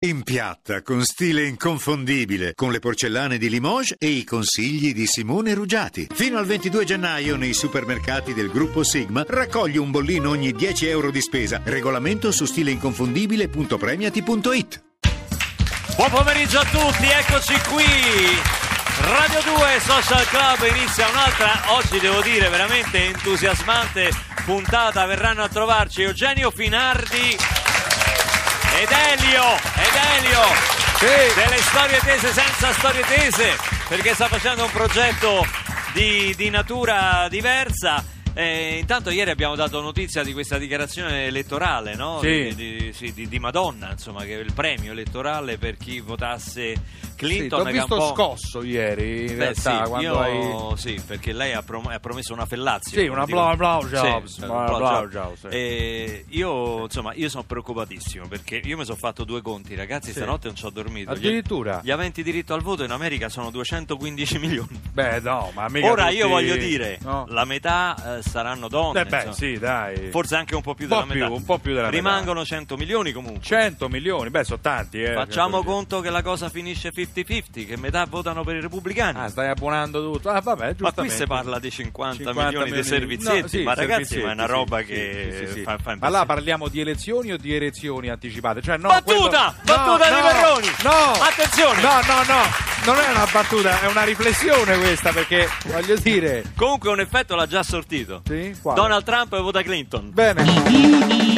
In piatta, con stile inconfondibile, con le porcellane di Limoges e i consigli di Simone Ruggiati. Fino al 22 gennaio nei supermercati del gruppo Sigma raccogli un bollino ogni 10 euro di spesa. Regolamento su stileinconfondibile.premiati.it Buon pomeriggio a tutti, eccoci qui. Radio 2 Social Club inizia un'altra, oggi devo dire veramente entusiasmante puntata. Verranno a trovarci Eugenio Finardi ed Elio, Elio delle storie tese senza storie tese, perché sta facendo un progetto di, di natura diversa. Eh, intanto ieri abbiamo dato notizia di questa dichiarazione elettorale no? Sì. di, di- sì, di- di Madonna, insomma, che è il premio elettorale per chi votasse Sì, Clinton. è un visto scosso ieri, in Beh, realtà, sì, io- hai... sì, perché lei ha, prom- ha promesso una fellazio. Sì, una bla- bla- jobs, Sì, sì. Io, insomma, io sono preoccupatissimo perché io mi sono fatto due conti, ragazzi, Sì. stanotte non ci ho dormito. Gli- Addirittura? Gli aventi diritto al voto in America sono 215 milioni. Beh, no, ma mica Ora tutti- io voglio dire, No. la metà eh, saranno donne. Eh beh, insomma. sì, dai. Forse anche un po' più Un po' della più, metà. un po' più della metà. Rimangono 100 milioni comunque. 100 milioni, beh, sono tanti, eh. Facciamo 100 milioni. conto che la cosa finisce 50-50, che metà votano per i repubblicani. Ah, stai abbonando tutto. Ah, vabbè, Ma giustamente. qui si parla di 50, 50 milioni di servizietti, No, sì, ma ragazzi, ma è una roba sì, che sì, fa, fa Ma là parliamo di elezioni o di elezioni anticipate? Cioè, no, Battuta! quello- Battuta no, di no! No! Attenzione! No, no, no! Non è una battuta, è una riflessione questa, perché voglio dire. Comunque un effetto l'ha già sortito. Sì? Quale? Donald Trump vota Clinton. Bene.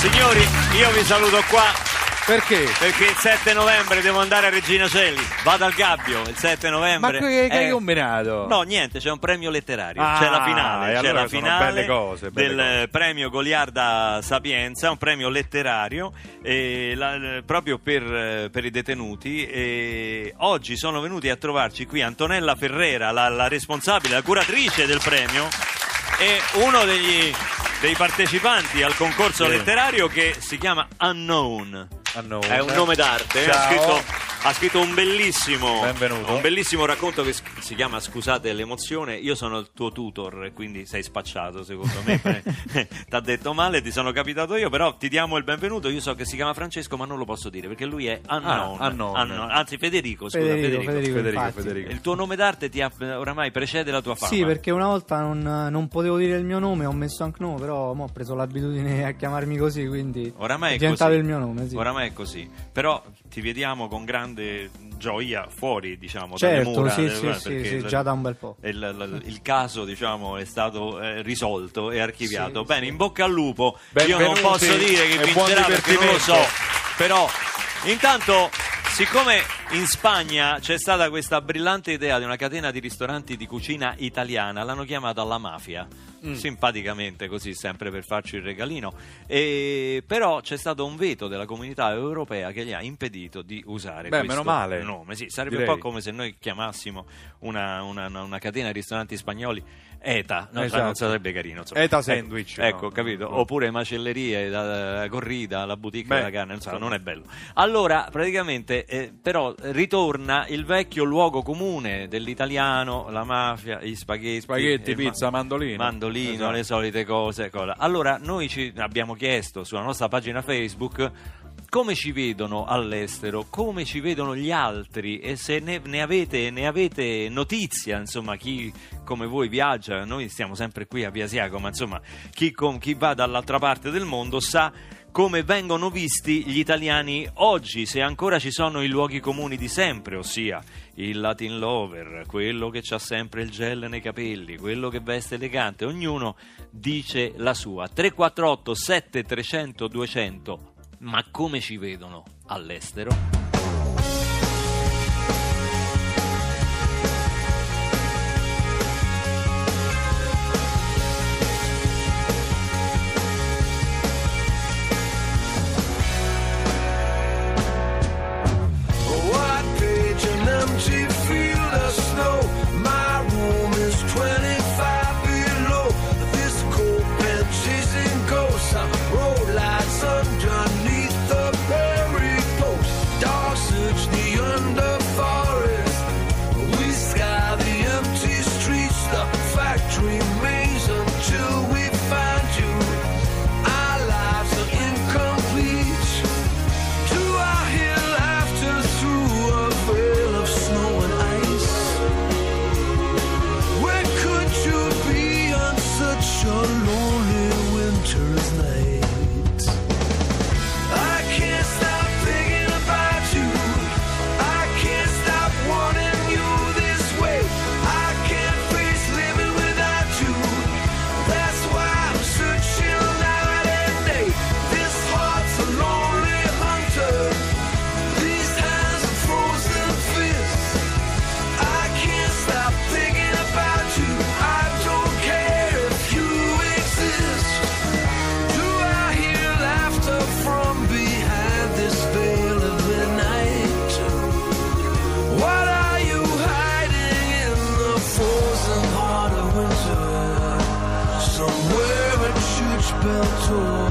Signori, io vi saluto qua Perché? perché il 7 novembre devo andare a Regina Celli. Vado al Gabbio il 7 Ma novembre. che, che hai Eh, combinato? No, niente, c'è un premio letterario. Ah, c'è la finale. e c'è allora la finale belle cose, belle del cose. eh, premio Goliarda Sapienza, un premio letterario eh, la- eh, proprio per, eh, per i detenuti. E oggi sono venuti a trovarci qui Antonella Ferrera, la, la responsabile, la curatrice del premio, e uno degli, dei partecipanti al concorso letterario che si chiama Unknown. No. È un nome d'arte, eh, ha Ciao. scritto, ha scritto un bellissimo, Benvenuto. un bellissimo racconto che si chiama Scusate l'emozione. Io sono il tuo tutor, quindi sei spacciato secondo me. ti ha detto male, ti sono capitato io, però ti diamo il benvenuto. Io so che si chiama Francesco, ma non lo posso dire perché lui è unknown. Ah, unknown. Unknown. Anzi, Federico, scusa, Federico, Federico. Federico, Federico. Il tuo nome d'arte ti ha, oramai precede la tua fama. Sì, perché una volta non, non potevo dire il mio nome, ho messo anche no, però mo ho preso l'abitudine a chiamarmi così, quindi Oramai è è diventato così. il mio nome, sì. Oramai è così. Però ti vediamo con grande gioia fuori, diciamo, dalle Certo, mura. sì, del- sì, sì, sì, il- già da un bel po'. Il, il- il caso diciamo è stato eh, risolto e archiviato Sì, bene in bocca al lupo io Benvenuti non posso dire che e vincerà perché non lo so però intanto siccome in Spagna c'è stata questa brillante idea di una catena di ristoranti di cucina italiana l'hanno chiamata la mafia Mm. simpaticamente così sempre per farci il regalino e però c'è stato un veto della comunità europea che gli ha impedito di usare Beh, questo meno male. nome sì, sarebbe Direi. un po' come se noi chiamassimo una, una- una- catena di ristoranti spagnoli ETA, no? Cioè, Esatto. non sarebbe carino. insomma. ETA Ecco, sandwich, Ecco, no. capito? No. Oppure macellerie, la, corrida, la boutique Beh, della carne, insomma, certo. non è bello. Allora, praticamente, eh, però, ritorna il vecchio luogo comune dell'italiano, la mafia, gli spaghetti. Spaghetti, il ma- pizza, mandolino. Mandolino, Esatto. le solite cose. cosa. Allora, noi ci abbiamo chiesto sulla nostra pagina Facebook come ci vedono all'estero, come ci vedono gli altri e se ne, ne avete, ne avete notizia, insomma, chi come voi viaggia, noi stiamo sempre qui a Via Asiago, ma insomma, chi, con- chi va dall'altra parte del mondo sa come vengono visti gli italiani oggi, se ancora ci sono i luoghi comuni di sempre, ossia il Latin lover, quello che ha sempre il gel nei capelli, quello che veste elegante, ognuno dice la sua. 348 7300 200 ma come ci vedono all'estero? tool.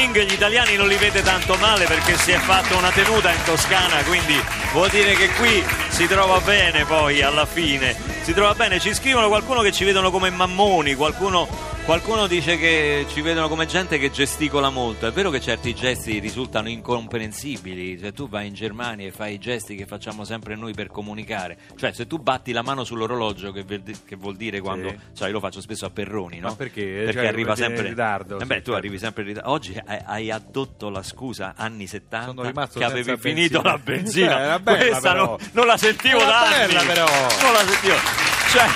Sting gli italiani non li vede tanto male perché si è fatto una tenuta in Toscana, quindi vuol dire che qui si trova bene poi alla fine. Si trova bene, ci scrivono qualcuno che ci vedono come mammoni, qualcuno, qualcuno dice che ci vedono come gente che gesticola molto. È vero che certi gesti risultano incomprensibili, se tu vai in Germania e fai i gesti che facciamo sempre noi per comunicare, cioè se tu batti la mano sull'orologio che, ver- che vuol dire quando, cioè io lo faccio spesso a Perroni, no? Ma perché? Perché Cioè, arriva perché in sempre ritardo, Eh sì, beh, tu certo. arrivi sempre in ritardo. Oggi hai, hai addotto la scusa anni 70 Sono rimasto che avevi finito benzina. la benzina. Eh, era bella, Questa non, non la sentivo Era da anni. bella, però. Non la sentivo. Cioè,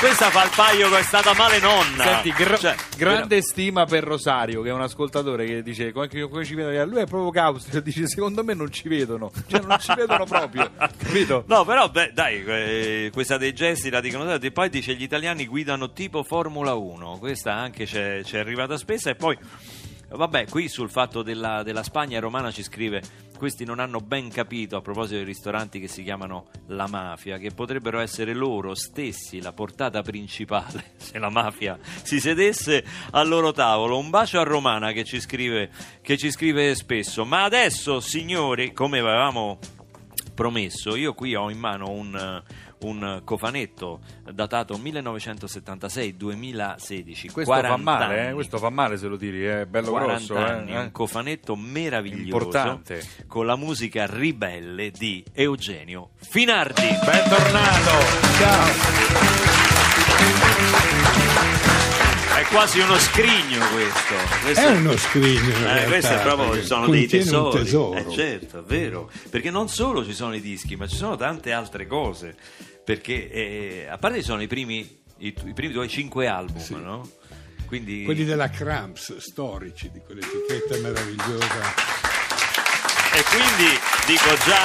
questa fa il paio che è stata male nonna. Senti, gra- Cioè, grande stima per Rosario, che è un ascoltatore che dice come, come ci vedono, lui è proprio caustico, dice secondo me non ci vedono, cioè non ci vedono proprio, capito? No, però, beh, dai, eh, questa dei gesti la dicono tutti. Poi dice gli italiani guidano tipo Formula 1. Questa anche c'è, c'è arrivata spessa. E poi, vabbè, qui sul fatto della, della Spagna romana ci scrive: questi non hanno ben capito a proposito dei ristoranti che si chiamano la mafia, che potrebbero essere loro stessi la portata principale se la mafia si sedesse al loro tavolo. Un bacio a Romana che ci scrive, che ci scrive spesso. Ma adesso, signori, come avevamo promesso, io qui ho in mano un, un cofanetto datato 1976-2016. Questo fa 40 male, eh? questo fa male se lo tiri, è bello 40 grosso. anni, eh? un cofanetto meraviglioso Importante. con la musica ribelle di Eugenio Finardi. Bentornato! È quasi uno scrigno questo. Questo È uno scrigno. Eh, è proprio, sono dei contiene un tesori. tesoro. Eh, certo, è vero. Perché non solo ci sono i dischi, ma ci sono tante altre cose. Perché eh, a parte ci sono i primi, i, i primi tuoi cinque album, Sì. no? Quindi Quelli della Cramps, storici, di quell'etichetta meravigliosa. E quindi dico già,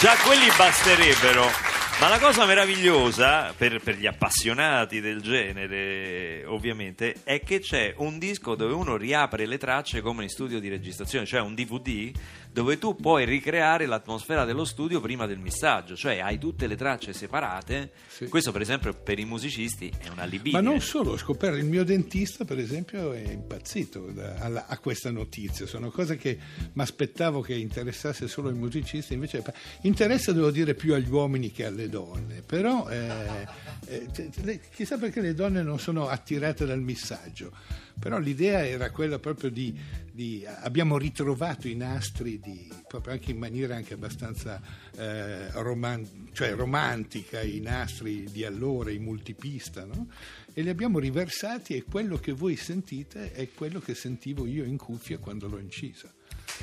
già quelli basterebbero. Ma la cosa meravigliosa per, per gli appassionati del genere, ovviamente, è che c'è un disco dove uno riapre le tracce come in studio di registrazione, cioè un DVD dove tu puoi ricreare l'atmosfera dello studio prima del missaggio, cioè hai tutte le tracce separate. Sì. Questo, per esempio, per i musicisti è una libidine. Ma non solo, ho scoperto, il mio dentista per esempio è impazzito da- alla- a questa notizia, sono cose che mi aspettavo che interessasse solo ai musicisti, invece interessa devo dire più agli uomini che alle donne, però eh, eh, chissà perché le donne non sono attirate dal missaggio, però l'idea era quella proprio di, di- abbiamo ritrovato i nastri di, proprio anche in maniera anche abbastanza eh, roman- cioè romantica, i nastri di allora, i multipista, no? e li abbiamo riversati e quello che voi sentite è quello che sentivo io in cuffia quando l'ho incisa.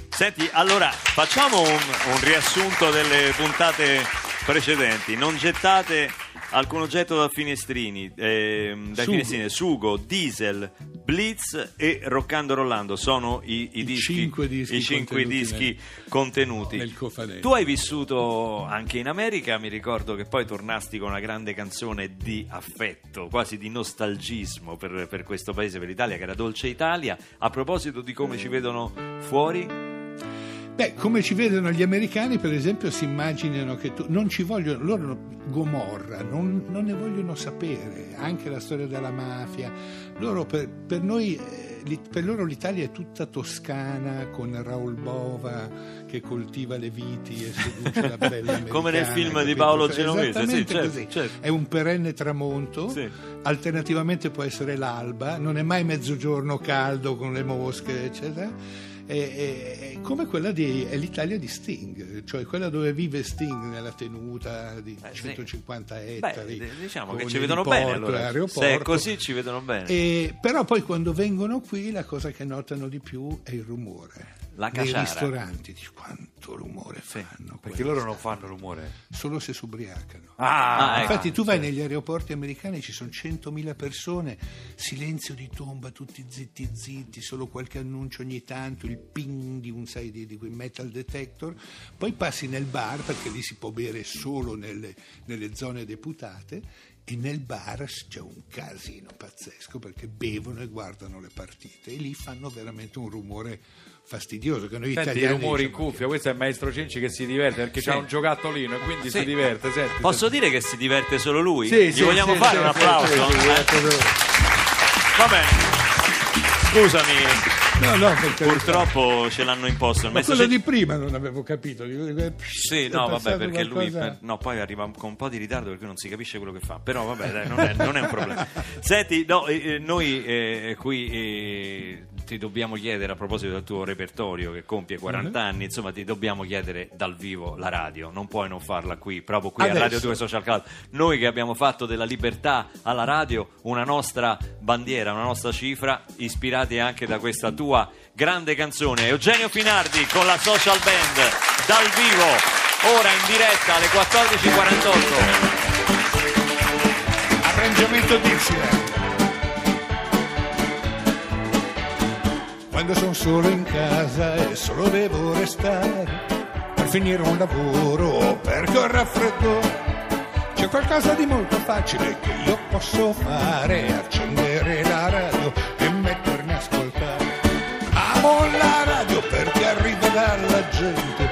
Senti, allora facciamo un, un riassunto delle puntate precedenti. Non gettate alcun oggetto da finestrini, ehm, dai Sugo. finestrini, Sugo, Diesel, Blitz e Roccando Rollando sono i, i I dischi, cinque dischi i cinque contenuti dischi contenuti. nel cofanetto. Tu hai vissuto anche in America, mi ricordo che poi tornasti con una grande canzone di affetto, quasi di nostalgismo per, per questo paese, per l'Italia, che era Dolce Italia. A proposito di come ci vedono fuori, Beh, come ci vedono gli americani, per esempio, si immaginano che tu, non ci vogliono, loro Gomorra, non, non ne vogliono sapere, anche la storia della mafia. Loro, per, per noi, eh, per loro l'Italia è tutta toscana, con Raul Bova che coltiva le viti e seduce la bella. Come nel film di? Paolo Genovese, sì, certo, così. certo. È un perenne tramonto, Sì. alternativamente può essere l'alba, non è mai mezzogiorno caldo con le mosche, eccetera. È, è- è come quella di è l'Italia di Sting, cioè quella dove vive Sting nella tenuta di Eh, sì. 150 beh, ettari. d- diciamo che ci vedono bene allora. Se è così ci vedono bene. E- però poi quando vengono qui la cosa che notano di più è il rumore. La Nei ristoranti, dici, quanto rumore fanno. Perché loro non fanno rumore. Solo se si ubriacano. Ah, ecco. Infatti tu vai negli aeroporti americani, ci sono 100.000 persone, silenzio di tomba, tutti zitti zitti, solo qualche annuncio ogni tanto, il ping di un sai, di, di quei metal detector, poi passi nel bar perché lì si può bere solo nelle, nelle zone deputate e nel bar c'è un casino pazzesco perché bevono e guardano le partite e lì fanno veramente un rumore fastidioso che noi Senti i italiani rumori in cuffia, questo è il maestro Cenci che si diverte perché Sì. c'ha un giocattolino e quindi Sì. si diverte. Senti, Posso dire che si diverte solo lui? Sì, Gli sì, vogliamo sì, fare sì, un applauso? sì, sì, Eh? Va bene. Scusami, No, no, perché purtroppo ce l'hanno imposto. Il Ma quello di prima non avevo capito. Eh, Sì, no, vabbè, perché lui qualcosa- per- no, poi arriva con un po' di ritardo perché non si capisce quello che fa. Però vabbè, dai, non, è, non è un problema. Senti, no, eh, eh, noi eh, qui eh, ti dobbiamo chiedere a proposito del tuo repertorio che compie 40 Mhm. anni, insomma, ti dobbiamo chiedere dal vivo la radio. Non puoi non farla qui, proprio qui a Adesso. Radio 2 Social Club. Noi che abbiamo fatto della libertà alla radio una nostra bandiera, una nostra cifra, ispirati anche da questa tua grande canzone. Eugenio Finardi con la Social Band dal vivo, ora in diretta alle 14.48. Arrangiamento Dixieland. Quando sono solo in casa e solo devo restare per finire un lavoro o perché ho raffreddore. C'è qualcosa di molto facile che io posso fare, accendere la radio e mettermi a ascoltare. Amo la radio perché arriva dalla gente,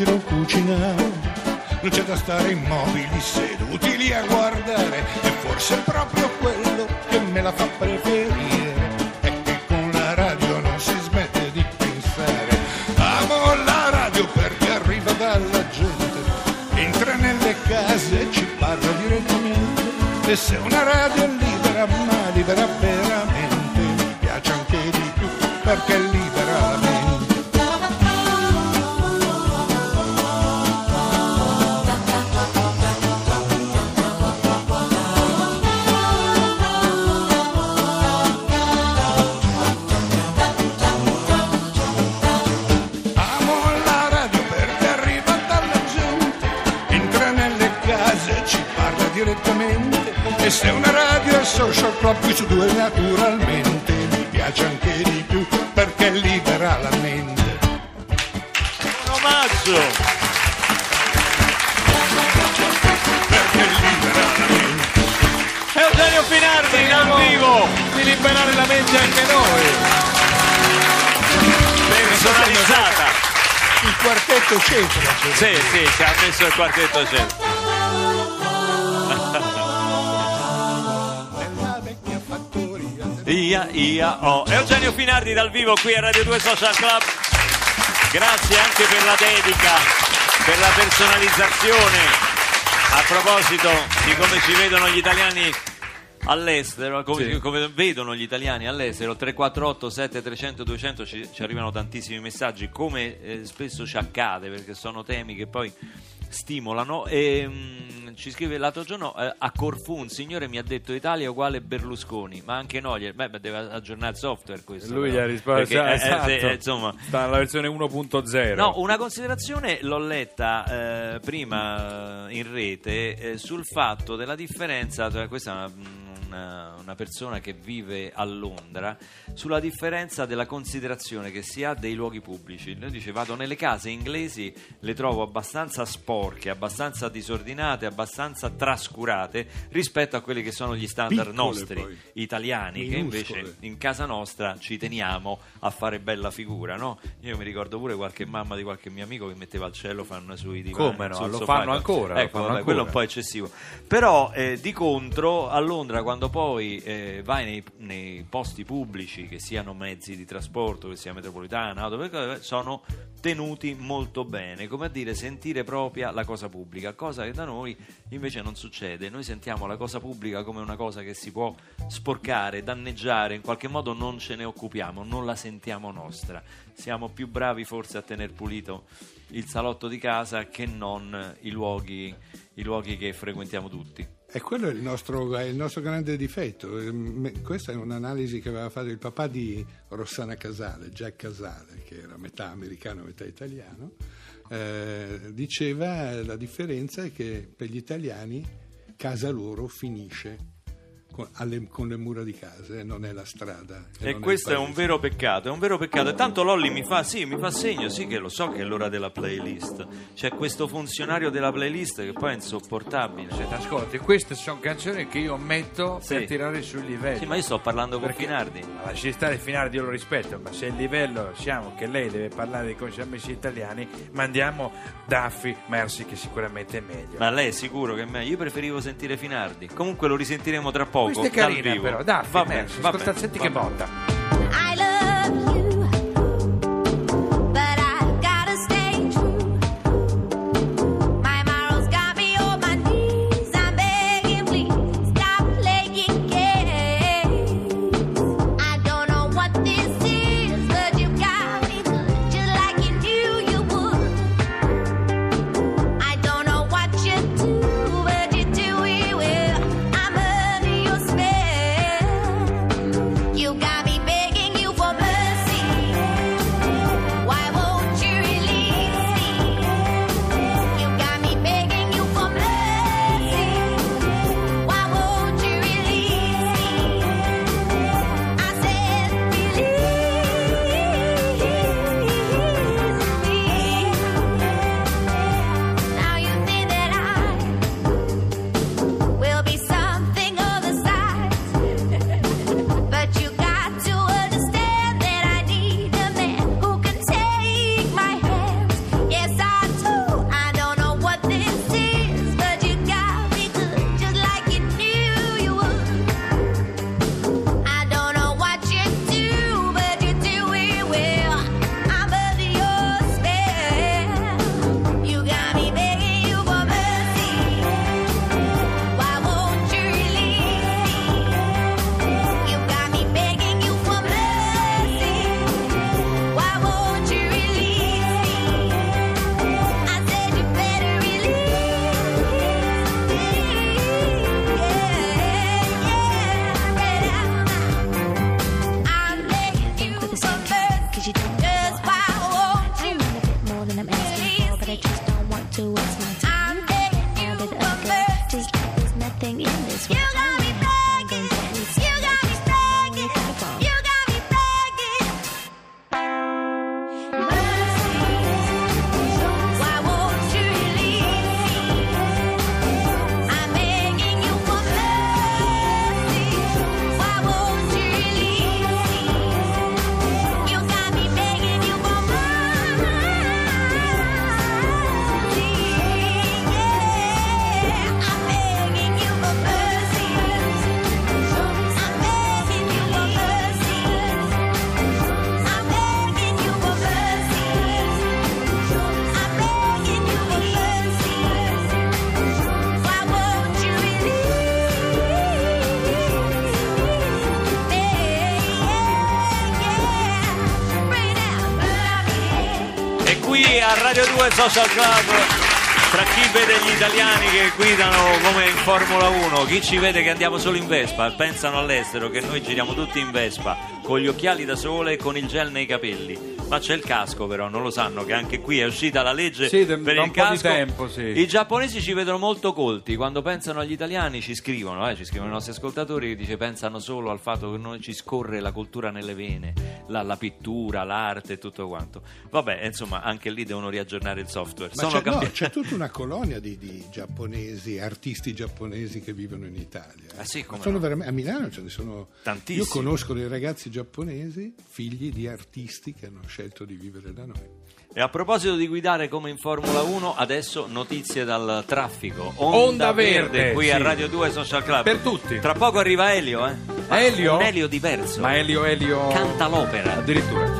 leggere o cucinare. Non c'è da stare immobili seduti lì a guardare. E forse è proprio quello che me la fa preferire. È che con la radio non si smette di pensare. Amo la radio perché arriva dalla gente. Entra nelle case e ci parla direttamente. E se una radio è libera, ma libera veramente, mi piace anche di più perché direttamente. E se una radio è social club qui su due naturalmente, mi piace anche di più perché libera la mente. Un omaggio! Perché libera la mente. Eugenio Finardi dal vivo! di liberare la mente anche noi. Personalizzata! Il quartetto Cetra. Sì, sì, ci ha messo il quartetto centro. Ia, ia, oh. Eugenio Finardi dal vivo qui a Radio 2 Social Club. Grazie anche per la dedica, per la personalizzazione. A proposito di come ci vedono gli italiani all'estero, come, Sì. come vedono gli italiani all'estero, 348 7300 200 ci, ci arrivano tantissimi messaggi, come eh, spesso ci accade, perché sono temi che poi stimolano. E, mm, ci scrive l'altro giorno eh, a Corfu un signore mi ha detto Italia uguale Berlusconi, ma anche no, gli- beh, deve aggiornare il software questo. Lui gli ha risposto, perché, eh, esatto. sì, eh, insomma, sta alla versione 1.0. No, una considerazione l'ho letta eh, prima eh, in rete eh, sul fatto della differenza, cioè questa è una, una- una persona che vive a Londra, sulla differenza della considerazione che si ha dei luoghi pubblici. Lui dice vado nelle case inglesi, le trovo abbastanza sporche, abbastanza disordinate, abbastanza trascurate rispetto a quelli che sono gli standard Piccole, nostri poi. italiani, che Minuscole. invece in casa nostra ci teniamo a fare bella figura, no? Io mi ricordo pure qualche mamma di qualche mio amico che metteva il cellophane sui divani. Come no? Lo fanno ancora, lo Ecco, fanno vabbè, quello è un ancora. po' eccessivo. Però eh, di contro a Londra quando poi eh, vai nei, nei posti pubblici, che siano mezzi di trasporto, che sia metropolitana, auto, sono tenuti molto bene, come a dire sentire propria la cosa pubblica, cosa che da noi invece non succede. Noi sentiamo la cosa pubblica come una cosa che si può sporcare, danneggiare, in qualche modo non ce ne occupiamo, non la sentiamo nostra. Siamo più bravi forse a tenere pulito il salotto di casa che non i luoghi, i luoghi che frequentiamo tutti. E quello è il nostro, è il nostro grande difetto. Ehm, Questa è un'analisi che aveva fatto il papà di Rossana Casale, Jack Casale, che era metà americano, metà italiano. Eh, diceva la differenza è che per gli italiani casa loro finisce con, alle- con le mura di casa e non è la strada. E non questo il è un vero peccato, è un vero peccato. E tanto Lolli mi fa, sì, mi fa segno, sì che lo so che è l'ora della playlist. C'è questo funzionario della playlist che poi è insopportabile. Senti, ascolti, queste sono canzoni che io metto Sì. per tirare sui livelli. Sì, ma io sto parlando con Perché- Finardi. Ma lasci stare Finardi, io lo rispetto, ma se il livello siamo che lei deve parlare come siamo messi italiani, mandiamo Daffi Mersi che sicuramente è meglio. Ma lei è sicuro che è meglio? Io preferivo sentire Finardi. Comunque lo risentiremo tra poco. Questa è carina però, Daffi Va bene, va bene, senti va che bene. botta. Social Club. Tra chi vede gli italiani che guidano come in Formula 1, chi ci vede che andiamo solo in Vespa, pensano all'estero che noi giriamo tutti in Vespa, con gli occhiali da sole e con il gel nei capelli. Ma c'è il casco però, non lo sanno che anche qui è uscita la legge Sì, de- per il casco. tempo, sì. I giapponesi ci vedono molto colti, quando pensano agli italiani ci scrivono, eh, ci scrivono i nostri ascoltatori che dice pensano solo al fatto che noi ci scorre la cultura nelle vene, la, la pittura, l'arte e tutto quanto. Vabbè, insomma, anche lì devono riaggiornare il software. Ma Sono c'è, no, cambiati- c'è tutta una colonia di, di giapponesi, artisti giapponesi che vivono in Italia. Ah, sì, come Sono no? veramente- a Milano ce ne sono Tantissimi. Io conosco dei ragazzi giapponesi, figli di artisti che hanno scelto di vivere da noi. E a proposito di guidare come in Formula 1, adesso notizie dal traffico. Onda Verde, qui sì. a Radio 2 Social Club. Per tutti. Tra poco arriva Elio, eh? Elio? Un Elio diverso. Ma Elio, Elio... Canta l'opera. Addirittura.